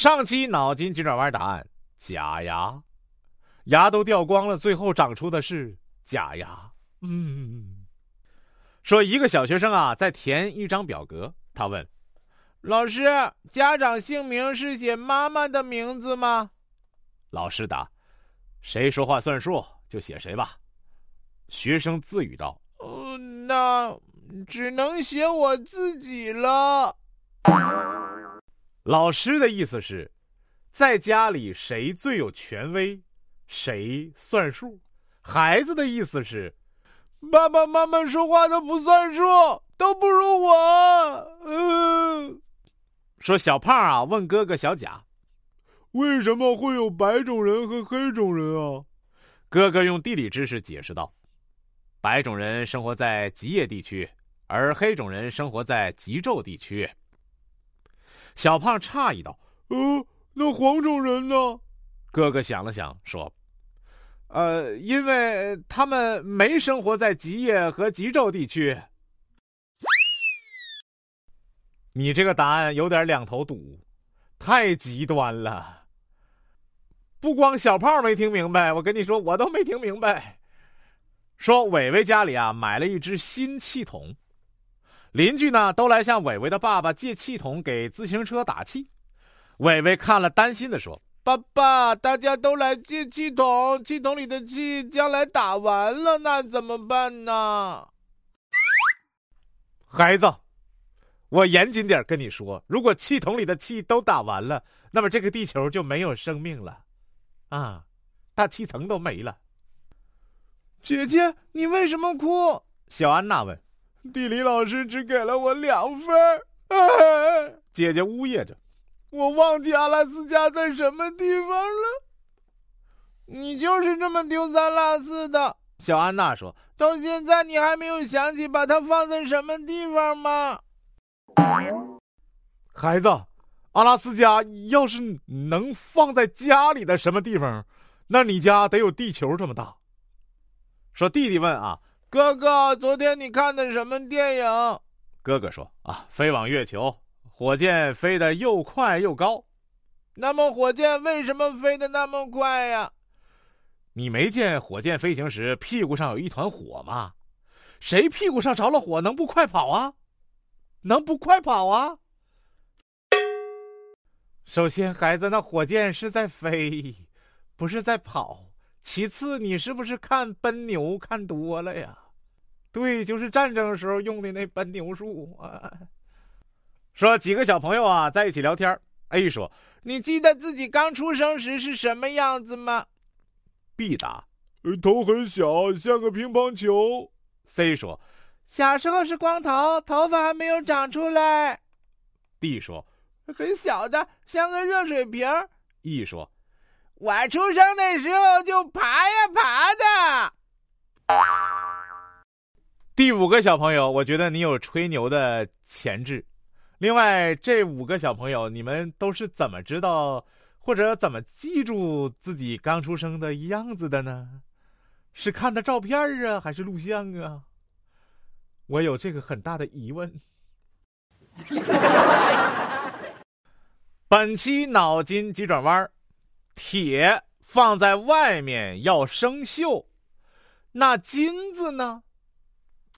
上期脑筋急转弯答案：假牙，牙都掉光了，最后长出的是假牙。嗯，说一个小学生啊，在填一张表格，他问老师：“家长姓名是写妈妈的名字吗？”老师答：“谁说话算数就写谁吧。”学生自语道：“呃，那只能写我自己了。”老师的意思是，在家里谁最有权威，谁算数。孩子的意思是，爸爸妈妈说话都不算数，都不如我。嗯，说小胖啊，问哥哥小贾。为什么会有白种人和黑种人啊？哥哥用地理知识解释道：“白种人生活在极夜地区，而黑种人生活在极昼地区。”小胖诧异道：“呃，那黄种人呢？”哥哥想了想说：“呃，因为他们没生活在极夜和极昼地区。”你这个答案有点两头堵，太极端了。不光小胖没听明白，我跟你说，我都没听明白。说伟伟家里啊买了一只新气筒，邻居呢都来向伟伟的爸爸借气筒给自行车打气。伟伟看了，担心的说：“爸爸，大家都来借气筒，气筒里的气将来打完了，那怎么办呢？”孩子，我严谨点跟你说，如果气筒里的气都打完了，那么这个地球就没有生命了。啊，大气层都没了。姐姐，你为什么哭？小安娜问。地理老师只给了我两分。姐姐呜咽着，我忘记阿拉斯加在什么地方了。你就是这么丢三落四的。小安娜说。到现在你还没有想起把它放在什么地方吗？孩子。阿拉斯加要是能放在家里的什么地方，那你家得有地球这么大。说弟弟问啊，哥哥，昨天你看的什么电影？哥哥说啊，飞往月球，火箭飞得又快又高。那么火箭为什么飞得那么快呀？你没见火箭飞行时屁股上有一团火吗？谁屁股上着了火能不快跑啊？能不快跑啊？首先，孩子，那火箭是在飞，不是在跑。其次，你是不是看奔牛看多了呀？对，就是战争时候用的那奔牛术啊。说几个小朋友啊在一起聊天，A 说：“你记得自己刚出生时是什么样子吗？”B 答：“头很小，像个乒乓球。”C 说：“小时候是光头，头发还没有长出来。”D 说。很小的，像个热水瓶。”E 说，我出生的时候就爬呀爬的。第五个小朋友，我觉得你有吹牛的潜质。另外，这五个小朋友，你们都是怎么知道或者怎么记住自己刚出生的样子的呢？是看的照片啊，还是录像啊？我有这个很大的疑问。本期脑筋急转弯铁放在外面要生锈，那金子呢？